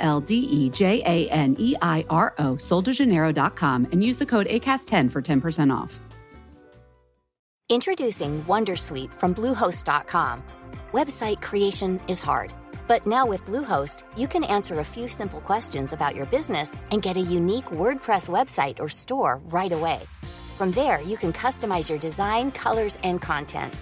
L D E J A N E I R O, soldejaneiro.com, and use the code ACAST10 for 10% off. Introducing Wondersuite from Bluehost.com. Website creation is hard, but now with Bluehost, you can answer a few simple questions about your business and get a unique WordPress website or store right away. From there, you can customize your design, colors, and content.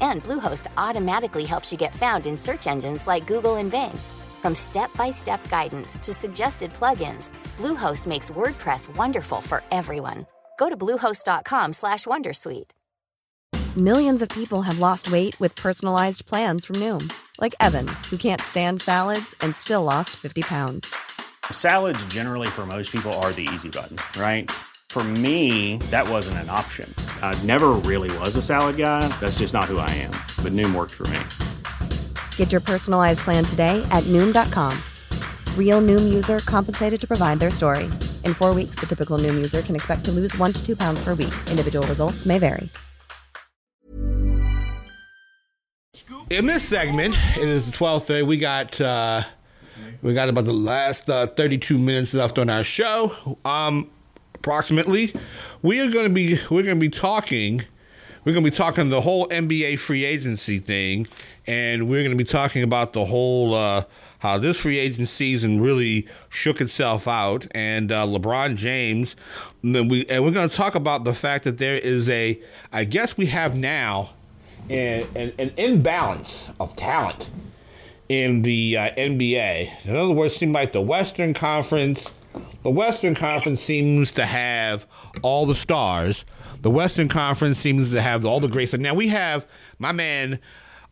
And Bluehost automatically helps you get found in search engines like Google and Bing. From step-by-step guidance to suggested plugins, Bluehost makes WordPress wonderful for everyone. Go to bluehost.com/wondersuite. Millions of people have lost weight with personalized plans from Noom, like Evan, who can't stand salads and still lost 50 pounds. Salads generally for most people are the easy button, right? For me, that wasn't an option. I never really was a salad guy. That's just not who I am. But Noom worked for me. Get your personalized plan today at Noom.com. Real Noom user compensated to provide their story. In four weeks, the typical Noom user can expect to lose one to two pounds per week. Individual results may vary. In this segment, it is the 12th day. We got uh, we got about the last uh, 32 minutes left on our show. Um, approximately, we are going to be we're going to be talking. We're going to be talking the whole NBA free agency thing, and we're going to be talking about the whole uh, how this free agent season really shook itself out, and uh, LeBron James. And, then we, and we're going to talk about the fact that there is a, I guess we have now, an, an, an imbalance of talent in the uh, NBA. In other words, it seems like the Western Conference, the Western Conference seems to have all the stars. The Western Conference seems to have all the greats. Now we have my man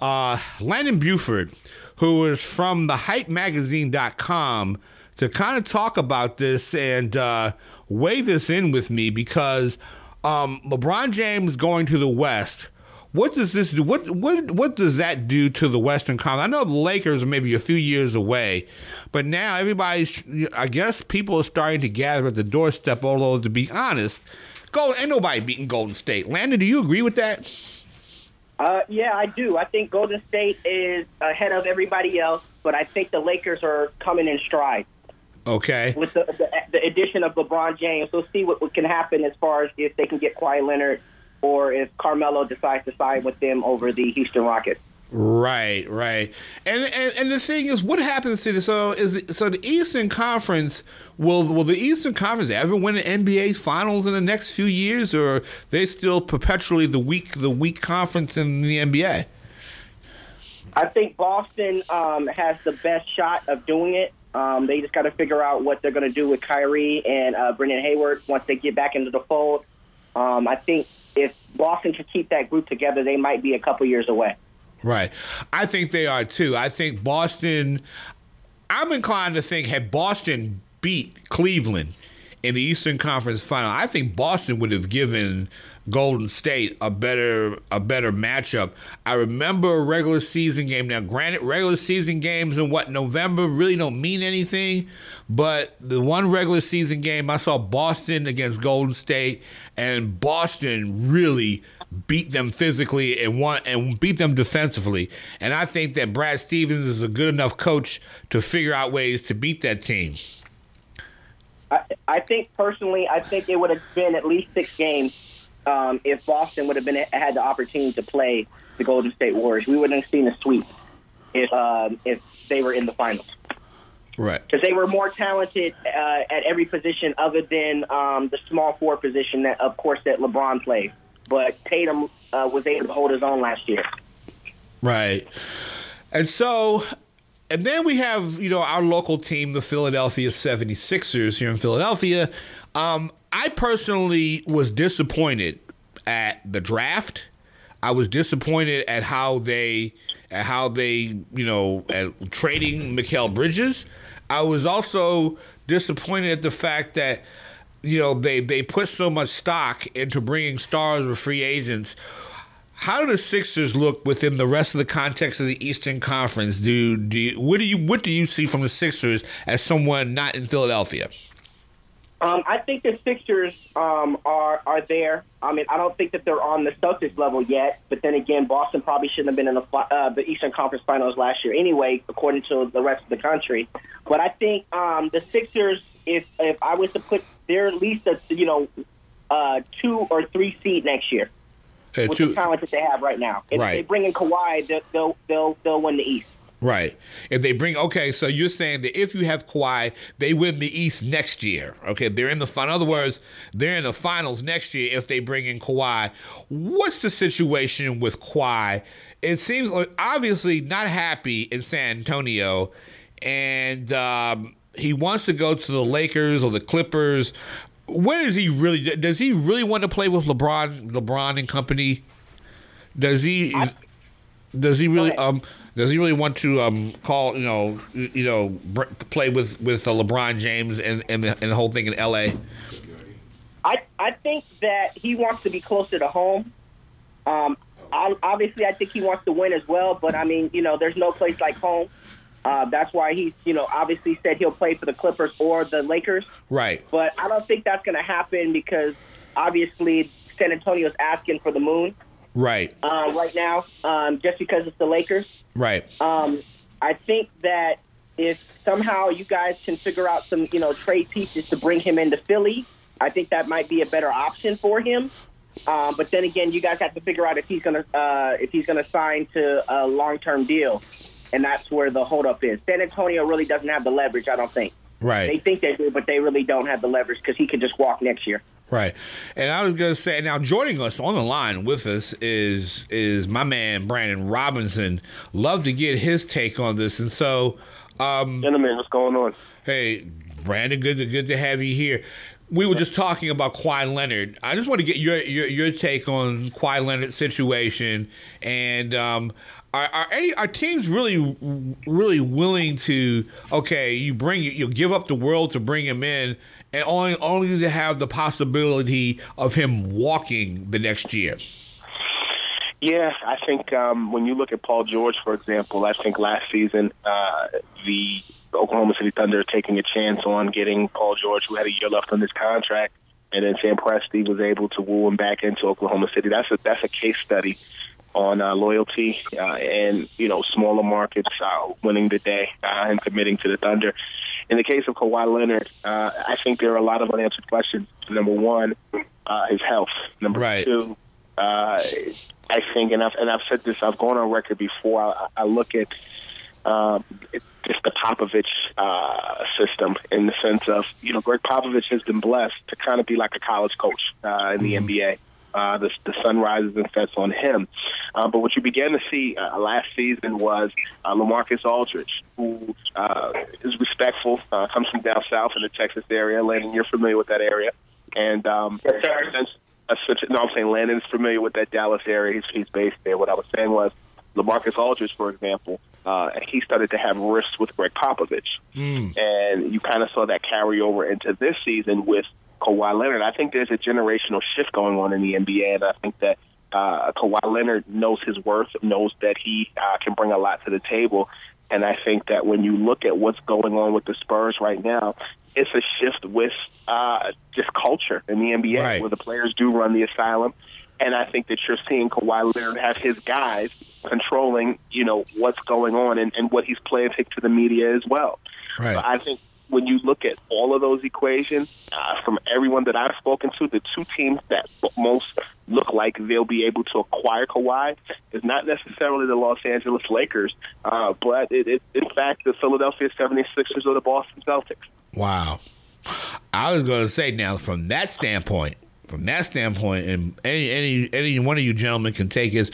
uh, Landon Buford, who is from the hypemagazine.com to kind of talk about this and uh, weigh this in with me because um, LeBron James going to the West. What does this do? What what what does that do to the Western Conference? I know the Lakers are maybe a few years away, but now everybody's. I guess people are starting to gather at the doorstep. Although to be honest, Golden ain't nobody beating Golden State. Landon, do you agree with that? Uh, yeah, I do. I think Golden State is ahead of everybody else, but I think the Lakers are coming in stride. Okay. With the, the, the addition of LeBron James, we'll see what, what can happen as far as if they can get Kawhi Leonard or if Carmelo decides to sign with them over the Houston Rockets. Right, right, and, and and the thing is, what happens to the so is so the Eastern Conference will will the Eastern Conference ever win an NBA Finals in the next few years, or they still perpetually the weak the weak conference in the NBA? I think Boston um, has the best shot of doing it. Um, they just got to figure out what they're going to do with Kyrie and uh, Brendan Hayward once they get back into the fold. Um, I think if Boston can keep that group together, they might be a couple years away. Right. I think they are too. I think Boston, I'm inclined to think had Boston beat Cleveland in the Eastern Conference final, I think Boston would have given Golden State a better a better matchup. I remember a regular season game. Now, granted, regular season games in what November really don't mean anything, but the one regular season game I saw Boston against Golden State, and Boston really beat them physically and won and beat them defensively. And I think that Brad Stevens is a good enough coach to figure out ways to beat that team. I, I think personally, I think it would have been at least six games um, if Boston would have been had the opportunity to play the Golden State Warriors. We wouldn't have seen a sweep if um, if they were in the finals. Right. Because they were more talented uh, at every position other than um, the small four position that, of course, that LeBron played. But Tatum uh, was able to hold his own last year. Right. And so, and then we have, you know, our local team, the Philadelphia 76ers here in Philadelphia. Um, I personally was disappointed at the draft. I was disappointed at how they at how they, you know, at trading Mikal Bridges. I was also disappointed at the fact that you know they they put so much stock into bringing stars or free agents. How do the Sixers look within the rest of the context of the Eastern Conference? Do do you, what do you what do you see from the Sixers as someone not in Philadelphia? Um, I think the Sixers um, are are there. I mean, I don't think that they're on the Celtics level yet. But then again, Boston probably shouldn't have been in the uh, the Eastern Conference Finals last year anyway, according to the rest of the country. But I think um, the Sixers, if if I was to put, they're at least a you know uh, two or three seed next year Uh, with two- the talent that they have right now. If Right. they bring in Kawhi, they'll they'll they'll, they'll win the East. Right. If they bring okay, so you're saying that if you have Kawhi, they win the East next year. Okay, they're in the final. In other words, they're in the finals next year if they bring in Kawhi. What's the situation with Kawhi? It seems like obviously not happy in San Antonio, and um, he wants to go to the Lakers or the Clippers. What is he really? Does he really want to play with LeBron, LeBron and company? Does he? does he really? Um, does he really want to um, call you know you know br- play with with uh, LeBron James and and the, and the whole thing in L.A. I I think that he wants to be closer to home. Um, I, obviously, I think he wants to win as well. But I mean, you know, there's no place like home. Uh, that's why he's, you know, obviously said he'll play for the Clippers or the Lakers. Right. But I don't think that's going to happen because obviously San Antonio's asking for the moon Right. uh, right now, um, just because it's the Lakers. Right. Um, I think that if somehow you guys can figure out some, you know, trade pieces to bring him into Philly, I think that might be a better option for him. Um, but then again, you guys have to figure out if he's gonna uh, if he's gonna sign to a long term deal, and that's where the holdup is. San Antonio really doesn't have the leverage. I don't think Right. they think they do, but they really don't have the leverage because he could just walk next year. Right. And I was gonna say now joining us on the line with us is is my man Brandon Robinson. Love to get his take on this. And so um Gentlemen, what's going on? Hey, Brandon, good to good to have you here. We were just talking about Kawhi Leonard. I just want to get your your, your take on Kawhi Leonard's situation, and um, are, are any are teams really really willing to? Okay, you bring you give up the world to bring him in, and only only to have the possibility of him walking the next year. Yeah, I think um, when you look at Paul George, for example, I think last season uh, the Oklahoma City Thunder taking a chance on getting Paul George, who had a year left on his contract, and then Sam Presti was able to woo him back into Oklahoma City. That's a that's a case study on uh, loyalty uh, and you know smaller markets uh, winning the day uh, and committing to the Thunder. In the case of Kawhi Leonard, uh, I think there are a lot of unanswered questions. Number one, uh, his health. Number Right. two, uh, I think, and I've and I've said this, I've gone on record before. I, I look at um, just the Popovich uh, system in the sense of you know Gregg Popovich has been blessed to kind of be like a college coach uh, in the NBA. Uh, the, the sun rises and sets on him. Uh, but what you began to see uh, last season was uh, LaMarcus Aldridge, who uh, is respectful, uh, comes from down south in the Texas area. Landon, you're familiar with that area. And um, since, uh, such, no, I'm saying Landon is familiar with that Dallas area. He's, he's based there. What I was saying was LaMarcus Aldridge, for example, uh, he started to have risks with Gregg Popovich. And you kind of saw that carry over into this season with Kawhi Leonard. I think there's a generational shift going on in the NBA, and I think that uh, Kawhi Leonard knows his worth, knows that he uh, can bring a lot to the table. And I think that when you look at what's going on with the Spurs right now, it's a shift with uh, just culture in the NBA, Right. where the players do run the asylum. And I think that you're seeing Kawhi Leonard have his guys controlling, you know, what's going on and, and what he's playing to the media as well. Right. So I think when you look at all of those equations, uh, from everyone that I've spoken to, the two teams that most look like they'll be able to acquire Kawhi is not necessarily the Los Angeles Lakers, uh, but it, it, in fact the Philadelphia 76ers or the Boston Celtics. Wow. I was going to say now from that standpoint, from that standpoint, and any any any one of you gentlemen can take is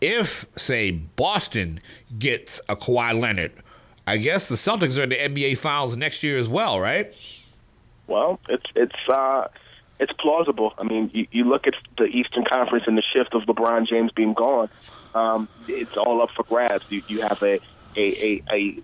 if say Boston gets a Kawhi Leonard, I guess the Celtics are in the NBA Finals next year as well, right? Well, it's it's uh, it's plausible. I mean, you, you look at the Eastern Conference and the shift of LeBron James being gone. Um, it's all up for grabs. You, you have a a, a, a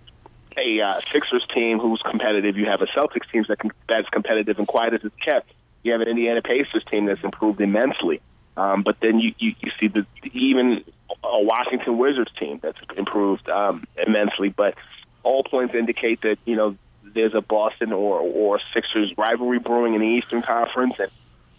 a uh, Sixers team who's competitive. You have a Celtics team that that's competitive and quiet as it's kept. You have an Indiana Pacers team that's improved immensely. Um, but then you, you, you see the even a Washington Wizards team that's improved um, immensely. But all points indicate that you know there's a Boston or or Sixers rivalry brewing in the Eastern Conference, and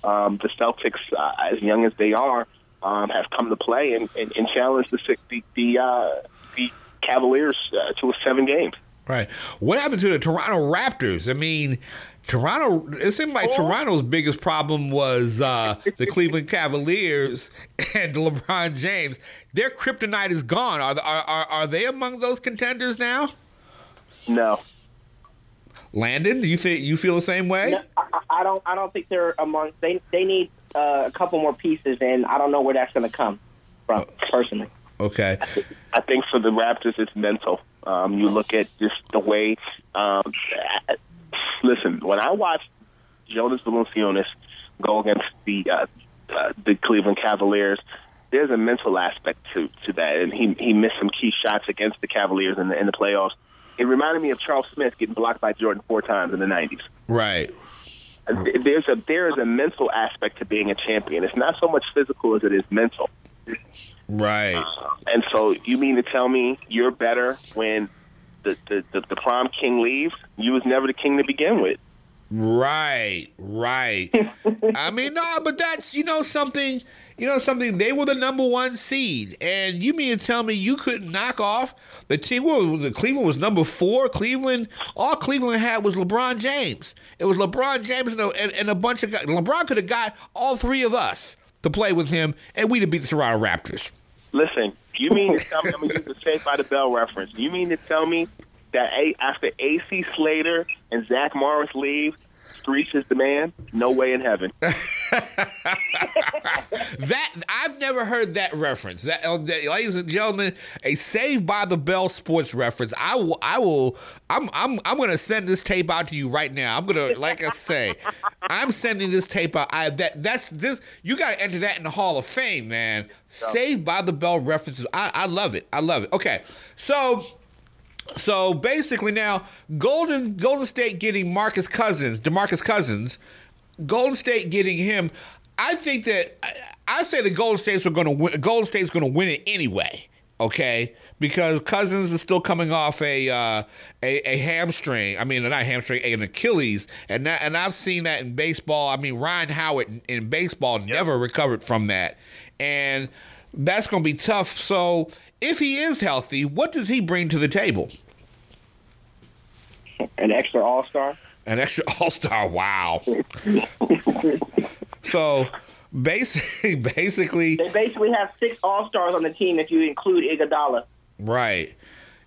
um, the Celtics, uh, as young as they are, um, have come to play and, and, and challenge the the the, uh, the Cavaliers uh, to a seven games. Right. What happened to the Toronto Raptors? I mean, Toronto. It seemed like oh. Toronto's biggest problem was uh, the Cleveland Cavaliers and LeBron James. Their kryptonite is gone. Are, are are are they among those contenders now? No. Landon, do you think you feel the same way? No, I, I, don't. I don't think they're among. They they need uh, a couple more pieces, and I don't know where that's going to come from personally. Okay. I think for the Raptors, it's mental. Um, you look at just the way. Um, listen, when I watched Jonas Valanciunas go against the uh, uh, the Cleveland Cavaliers, there's a mental aspect to to that, and he he missed some key shots against the Cavaliers in the in the playoffs. It reminded me of Charles Smith getting blocked by Jordan four times in the '90s. Right. There's a there is a mental aspect to being a champion. It's not so much physical as it is mental. Right. Uh, and so you mean to tell me you're better when the, the, the, the prom king leaves? You was never the king to begin with. Right, right. I mean, no, but that's you know something. You know something. They were the number one seed, and you mean to tell me you couldn't knock off the team? Well, the Cleveland was number four. Cleveland, all Cleveland had was LeBron James. It was LeBron James and a, and, and a bunch of guys. LeBron could have got all three of us to play with him, and we'd have beat the Toronto Raptors. Listen, you mean to tell me I'm gonna use the Saved by the Bell reference? You mean to tell me that a, after AC Slater and Zach Morris leave, Screech is the man? No way in heaven. that I've never heard that reference. That, uh, that, ladies and gentlemen, a Saved by the Bell sports reference. I will. I will. I'm. I'm. I'm going to send this tape out to you right now. I'm going to, like I say, I'm sending this tape out. I that that's this. You got to enter that in the Hall of Fame, man. Saved by the Bell references. I, I love it. I love it. Okay, so so basically now Golden Golden State getting Marcus Cousins, DeMarcus Cousins, Golden State getting him. I think that I, I say the Golden States are going to win. Golden State's going to win it anyway. Okay, because Cousins is still coming off a uh, a, a, hamstring. I mean, not hamstring, an Achilles, and that, and I've seen that in baseball. I mean, Ryan Howard in, in baseball yep. never recovered from that, and that's going to be tough. So if he is healthy, what does he bring to the table? An extra All Star. An extra All Star. Wow. so basically, basically, they basically have six All Stars on the team if you include Iguodala. Right.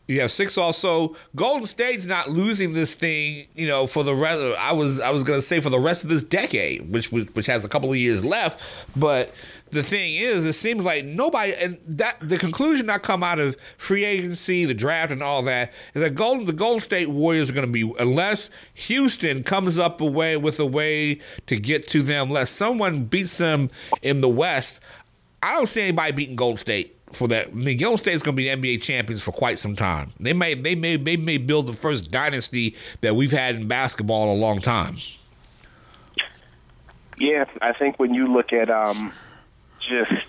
You have six also. Golden State's not losing this thing, you know, for the rest. Of, I was I was gonna say for the rest of this decade, which which has a couple of years left. But the thing is, it seems like nobody, and that the conclusion I come out of free agency, the draft, and all that is that Golden the Golden State Warriors are going to be unless Houston comes up a way with a way to get to them, unless someone beats them in the West. I don't see anybody beating Golden State for that. I mean, Golden State's going to be NBA champions for quite some time. They may, they may, they may build the first dynasty that we've had in basketball in a long time. Yeah, I think when you look at um, just,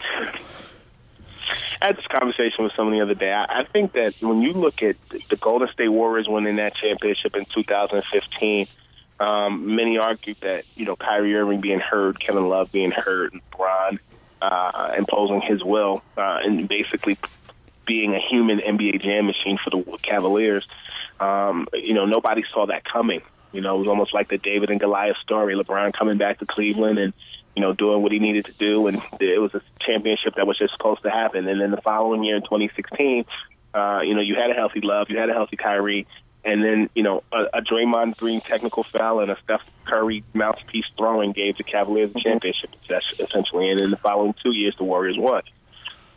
I had this conversation with someone the other day. I, I think that when you look at the Golden State Warriors winning that championship in 2015. Um, many argued that you know Kyrie Irving being hurt, Kevin Love being hurt, and Bron uh, imposing his will uh, and basically being a human NBA jam machine for the Cavaliers. Um, you know, nobody saw that coming. You know, it was almost like the David and Goliath story. LeBron coming back to Cleveland and you know doing what he needed to do, and it was a championship that was just supposed to happen. And then the following year in 2016, uh, you know, you had a healthy Love, you had a healthy Kyrie, and then, you know, a, a Draymond Green technical foul and a Steph Curry mouthpiece throwing gave the Cavaliers the championship, essentially. And in the following two years, the Warriors won.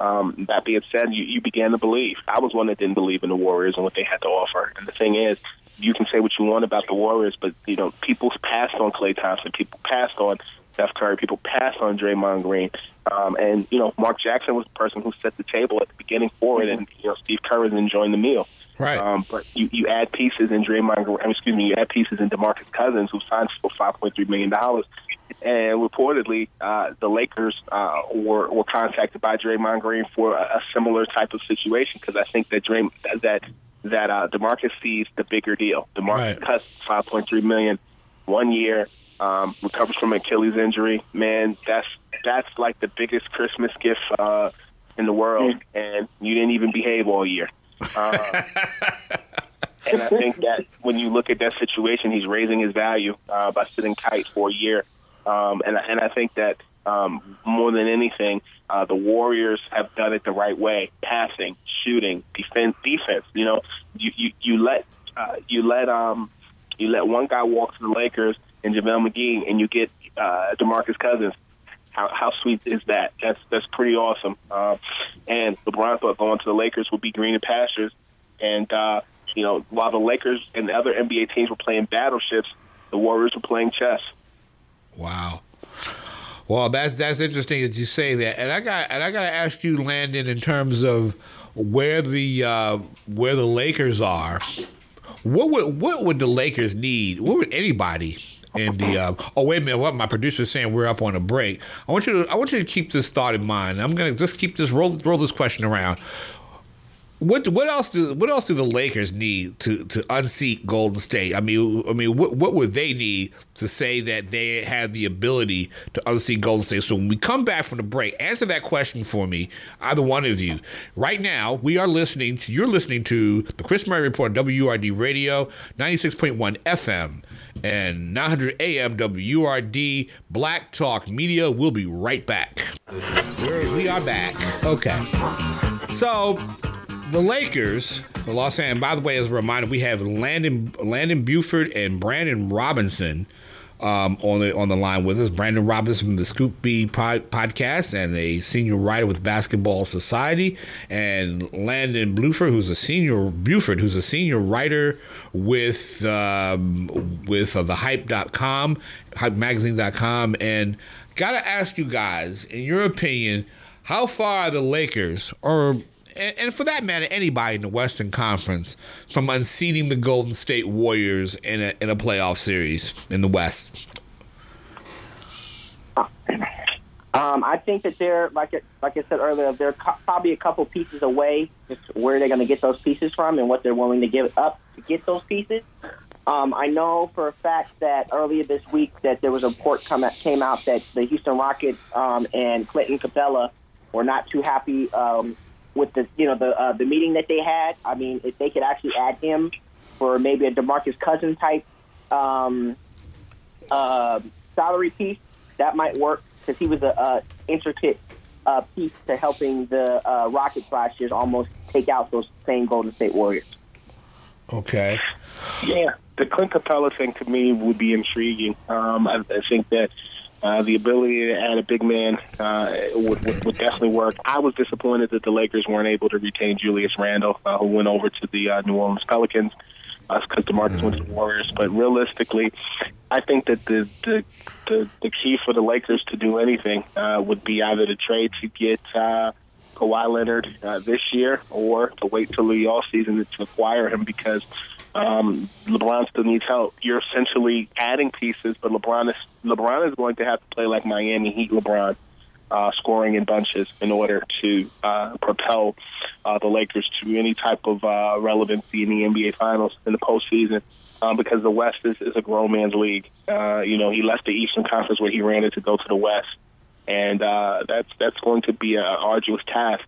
Um, that being said, you, you began to believe. I was one that didn't believe in the Warriors and what they had to offer. And the thing is, you can say what you want about the Warriors, but you know, people passed on Klay Thompson, people passed on Steph Curry, people passed on Draymond Green, um, and you know, Mark Jackson was the person who set the table at the beginning for it, and you know, Steve Kerr is enjoying the meal. Right. Um, but you, you add pieces in Draymond, excuse me, you add pieces in DeMarcus Cousins, who signed for five point three million dollars, and reportedly uh, the Lakers uh, were were contacted by Draymond Green for a, a similar type of situation because I think that Draymond that that uh, DeMarcus sees the bigger deal. DeMarcus Right. Cousins five point three million, one year, um, recovers from Achilles injury. Man, that's that's like the biggest Christmas gift uh, in the world, and you didn't even behave all year. Uh, and I think that when you look at that situation, he's raising his value uh, by sitting tight for a year. Um, and, and I think that um, more than anything, uh, the Warriors have done it the right way: passing, shooting, defense. Defense. You know, you you, you let uh, you let um you let one guy walk to the Lakers and JaVale McGee, and you get uh, DeMarcus Cousins. How, how sweet is that? That's that's pretty awesome. Uh, and LeBron thought going to the Lakers would be greener pastures. And uh, you know, while the Lakers and the other NBA teams were playing battleships, the Warriors were playing chess. Wow. Well, that's that's interesting that you say that, and I got and I got to ask you, Landon, in terms of where the uh, where the Lakers are. What would what would the Lakers need? What would anybody in the? Uh, oh wait a minute! What my producer's saying? We're up on a break. I want you to I want you to keep this thought in mind. I'm gonna just keep this roll roll this question around. What what else do what else do the Lakers need to to unseat Golden State? I mean, I mean, what what would they need to say that they have the ability to unseat Golden State? So when we come back from the break, answer that question for me, either one of you. Right now, we are listening to you're listening to the Chris Murray Report, on WURD Radio, ninety six point one FM, and nine hundred AM WURD Black Talk Media. We'll be right back. We are back. Okay, so the Lakers, the Los Angeles. By the way, as a reminder, we have Landon Landon Buford and Brandon Robinson um, on the on the line with us. Brandon Robinson from the Scoop B pod, podcast and a senior writer with Basketball Society, and Landon Buford, who's a senior Buford, who's a senior writer with um, with uh, the Hype.com, HypeMagazine.com, and gotta ask you guys, in your opinion, how far the Lakers or and, and for that matter, anybody in the Western Conference from unseating the Golden State Warriors in a in a playoff series in the West. Um, I think that they're like like I said earlier, they're co- probably a couple pieces away. Just where they're going to get those pieces from and what they're willing to give up to get those pieces. Um, I know for a fact that earlier this week that there was a report come out, came out that the Houston Rockets um, and Clinton Capela were not too happy um, with the you know the uh, the meeting that they had. I mean, if they could actually add him for maybe a DeMarcus Cousins type um, uh, salary piece, that might work because he was a, a intricate uh, piece to helping the uh, Rockets last year almost take out those same Golden State Warriors. Okay. Yeah, the Clint Capela thing to me would be intriguing. Um, I, I think that uh, the ability to add a big man uh, would, would, would definitely work. I was disappointed that the Lakers weren't able to retain Julius Randle, uh, who went over to the uh, New Orleans Pelicans because DeMarcus went to the Warriors. But realistically, I think that the the, the, the key for the Lakers to do anything uh, would be either to trade to get uh, Kawhi Leonard uh, this year or to wait till the off season to acquire him because um, LeBron still needs help. You're essentially adding pieces, but LeBron is LeBron is going to have to play like Miami Heat LeBron, uh, scoring in bunches in order to uh, propel uh, the Lakers to any type of uh, relevancy in the NBA Finals in the postseason. Um, because the West is, is a grown man's league. Uh, you know, he left the Eastern Conference where he ran it to go to the West, and uh, that's that's going to be an arduous task.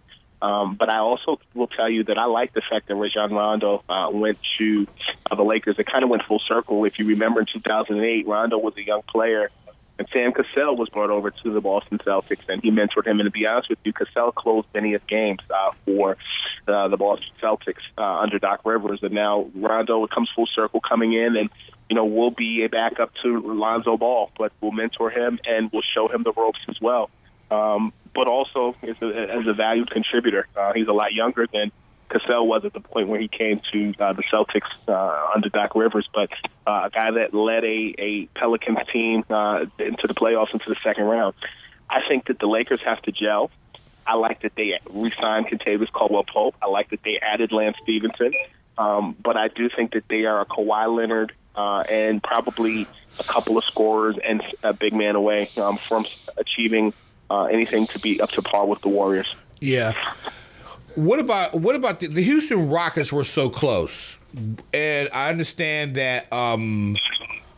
Um, but I also will tell you that I like the fact that Rajon Rondo uh, went to uh, the Lakers. It kind of went full circle. If you remember in 2008, Rondo was a young player, and Sam Cassell was brought over to the Boston Celtics, and he mentored him. And to be honest with you, Cassell closed many of games uh, for uh, the Boston Celtics uh, under Doc Rivers, and now Rondo comes full circle, coming in and you know, we'll be a backup to Lonzo Ball, but we'll mentor him and we'll show him the ropes as well. Um, but also as a, as a valued contributor. Uh, he's a lot younger than Cassell was at the point where he came to uh, the Celtics uh, under Doc Rivers, but uh, a guy that led a, a Pelicans team uh, into the playoffs into the second round. I think that the Lakers have to gel. I like that they re-signed Kentavious Caldwell Pope. I like that they added Lance Stephenson. Um, but I do think that they are a Kawhi Leonard uh, and probably a couple of scorers and a big man away um, from achieving uh, anything to be up to par with the Warriors. Yeah. What about what about the, the Houston Rockets were so close, and I understand that. Um,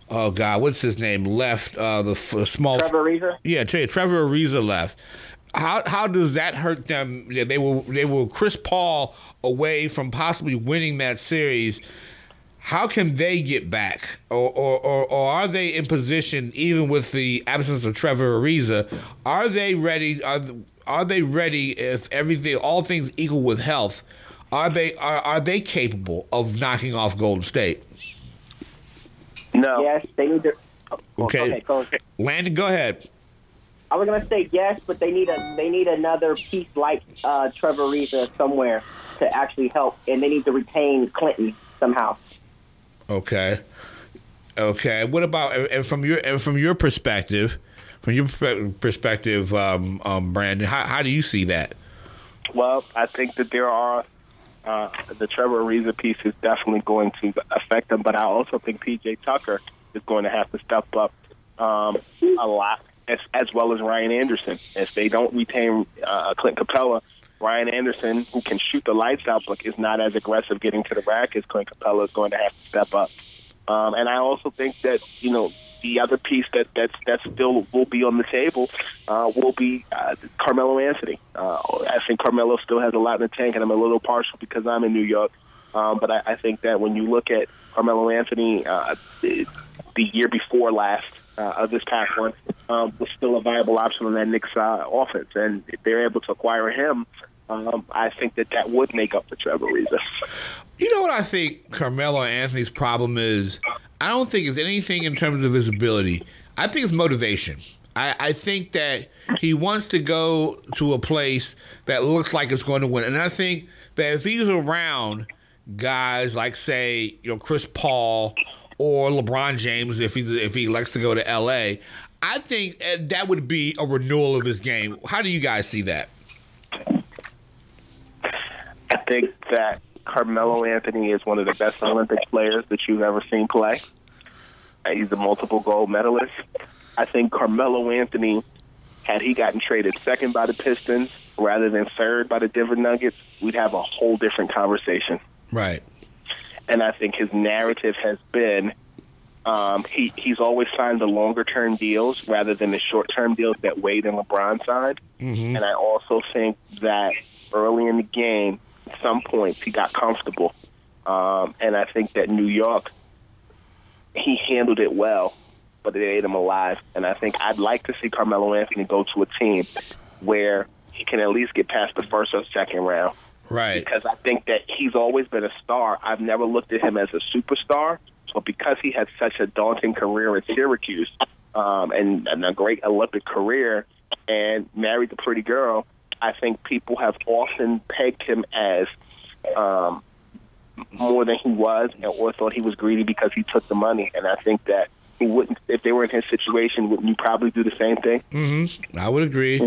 oh God, what's his name? Left uh, the f- small. Trevor Ariza. Yeah, Trevor Ariza left. How how does that hurt them? They were they were Chris Paul away from possibly winning that series. How can they get back, or or, or, or are they in position even with the absence of Trevor Ariza? Are they ready? Are are they ready if everything, all things equal with health? Are they are, are they capable of knocking off Golden State? No. Yes, they need to. oh, Okay. okay go ahead. Landon, go ahead. I was gonna say yes, but they need a they need another piece like uh, Trevor Ariza somewhere to actually help, and they need to retain Clinton somehow. Okay. Okay. What about and from your and from your perspective, from your perspective, um, um, Brandon? How, how do you see that? Well, I think that there are uh, the Trevor Ariza piece is definitely going to affect them, but I also think PJ Tucker is going to have to step up um, a lot, as, as well as Ryan Anderson. If they don't retain uh, Clint Capela, Ryan Anderson, who can shoot the lights out but is not as aggressive getting to the rack as Clint Capela, is going to have to step up. Um, and I also think that you know the other piece that that's that still will be on the table uh, will be uh, Carmelo Anthony. Uh, I think Carmelo still has a lot in the tank, and I'm a little partial because I'm in New York. Um, but I, I think that when you look at Carmelo Anthony, uh, the, the year before last of this past one um, was still a viable option on that Knicks uh, offense, and if they're able to acquire him, um, I think that that would make up for Trevor Ariza. You know what I think Carmelo Anthony's problem is? I don't think it's anything in terms of his ability. I think it's motivation. I, I think that he wants to go to a place that looks like it's going to win. And I think that if he's around guys like, say, you know, Chris Paul or LeBron James, if he's if he elects to go to LA, I think uh, that would be a renewal of his game. How do you guys see that? I think that Carmelo Anthony is one of the best Olympic players that you've ever seen play. Uh, He's a multiple gold medalist. I think Carmelo Anthony, had he gotten traded second by the Pistons rather than third by the Denver Nuggets, we'd have a whole different conversation. Right. And I think his narrative has been um, he he's always signed the longer term deals rather than the short term deals that Wade and LeBron signed. And I also think that early in the game, at some points, he got comfortable. Um, and I think that New York, he handled it well, but it ate him alive. And I think I'd like to see Carmelo Anthony go to a team where he can at least get past the first or second round Right. because I think that he's always been a star. I've never looked at him as a superstar, but because he had such a daunting career at Syracuse um, and, and a great Olympic career and married the pretty girl, I think people have often pegged him as um, more than he was or thought he was greedy because he took the money. And I think that he wouldn't, if they were in his situation, wouldn't you probably do the same thing? Mm-hmm. I would agree.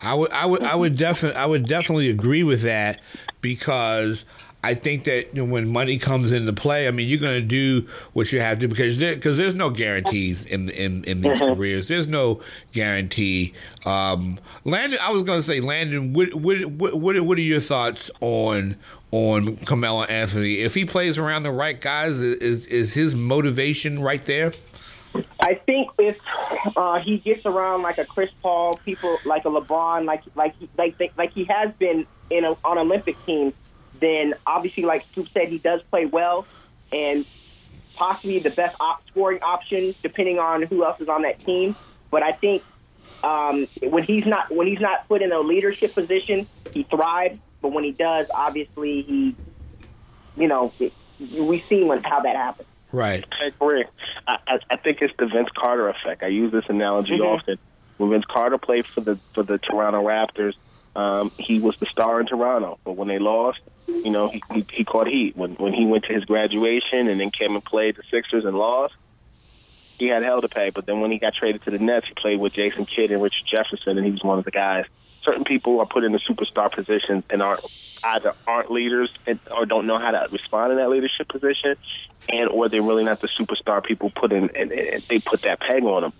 I would, I would, I would definitely, I would definitely agree with that because I think that you know, when money comes into play, I mean, you're going to do what you have to because there, because there's no guarantees in in, in these careers. There's no guarantee. Um, Landon, I was going to say, Landon, what, what what what what are your thoughts on on Carmelo Anthony? If he plays around the right guys, is is his motivation right there? I think if uh, he gets around like a Chris Paul, people like a LeBron, like like like like he has been in a, on Olympic teams, then obviously, like Scoop said, he does play well and possibly the best op- scoring option, depending on who else is on that team. But I think um, when he's not when he's not put in a leadership position, he thrives. But when he does, obviously he, you know, we've seen when, how that happens. Right. I agree. I, I, I think it's the Vince Carter effect. I use this analogy often. When Vince Carter played for the for the Toronto Raptors, um, he was the star in Toronto. But when they lost, you know, he, he he caught heat. When when he went to his graduation and then came and played the Sixers and lost, he had hell to pay. But then when he got traded to the Nets, he played with Jason Kidd and Richard Jefferson, and he was one of the guys. Certain people are put in the superstar positions and are either aren't leaders and, or don't know how to respond in that leadership position, and or they're really not the superstar people put in and, and they put that peg on them.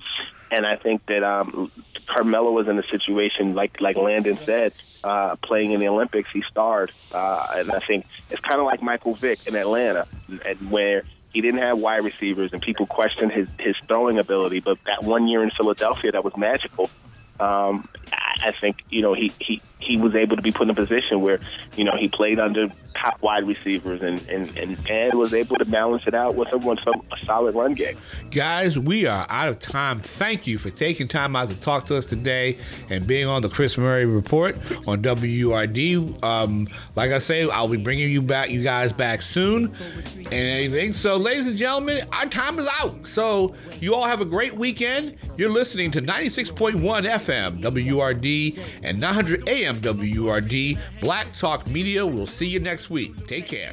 And I think that um, Carmelo was in a situation like like Landon said, uh, playing in the Olympics, he starred, uh, and I think it's kind of like Michael Vick in Atlanta, and where he didn't have wide receivers and people questioned his his throwing ability, but that one year in Philadelphia that was magical. Um, I think you know he he he was able to be put in a position where you know he played under top wide receivers and and and, and was able to balance it out with a, with a solid run game. Guys, we are out of time. Thank you for taking time out to talk to us today and being on the Chris Murray Report on WURD. Um, like I say, I'll be bringing you back, you guys back soon, and anything. So, ladies and gentlemen, our time is out. So, you all have a great weekend. You're listening to 96.1 FM WURD and 900 AM WURD Black Talk Media. We'll see you next week. Take care.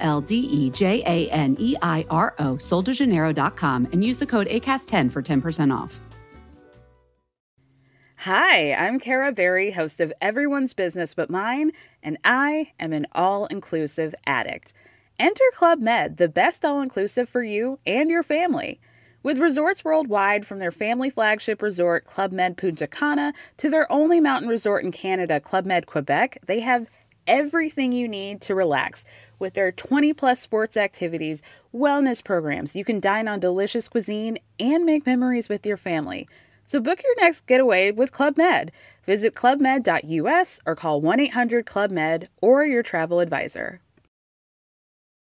L D E J A N E I R O, soldejaneiro.com, and use the code ACAST10 for 10% off. Hi, I'm Kara Berry, host of Everyone's Business But Mine, and I am an all inclusive addict. Enter Club Med, the best all inclusive for you and your family. With resorts worldwide, from their family flagship resort, Club Med Punta Cana, to their only mountain resort in Canada, Club Med Quebec, they have everything you need to relax with their 20 plus sports activities, wellness programs. You can dine on delicious cuisine and make memories with your family. So book your next getaway with Club Med. Visit clubmed.us or call 1 800 Club Med or your travel advisor.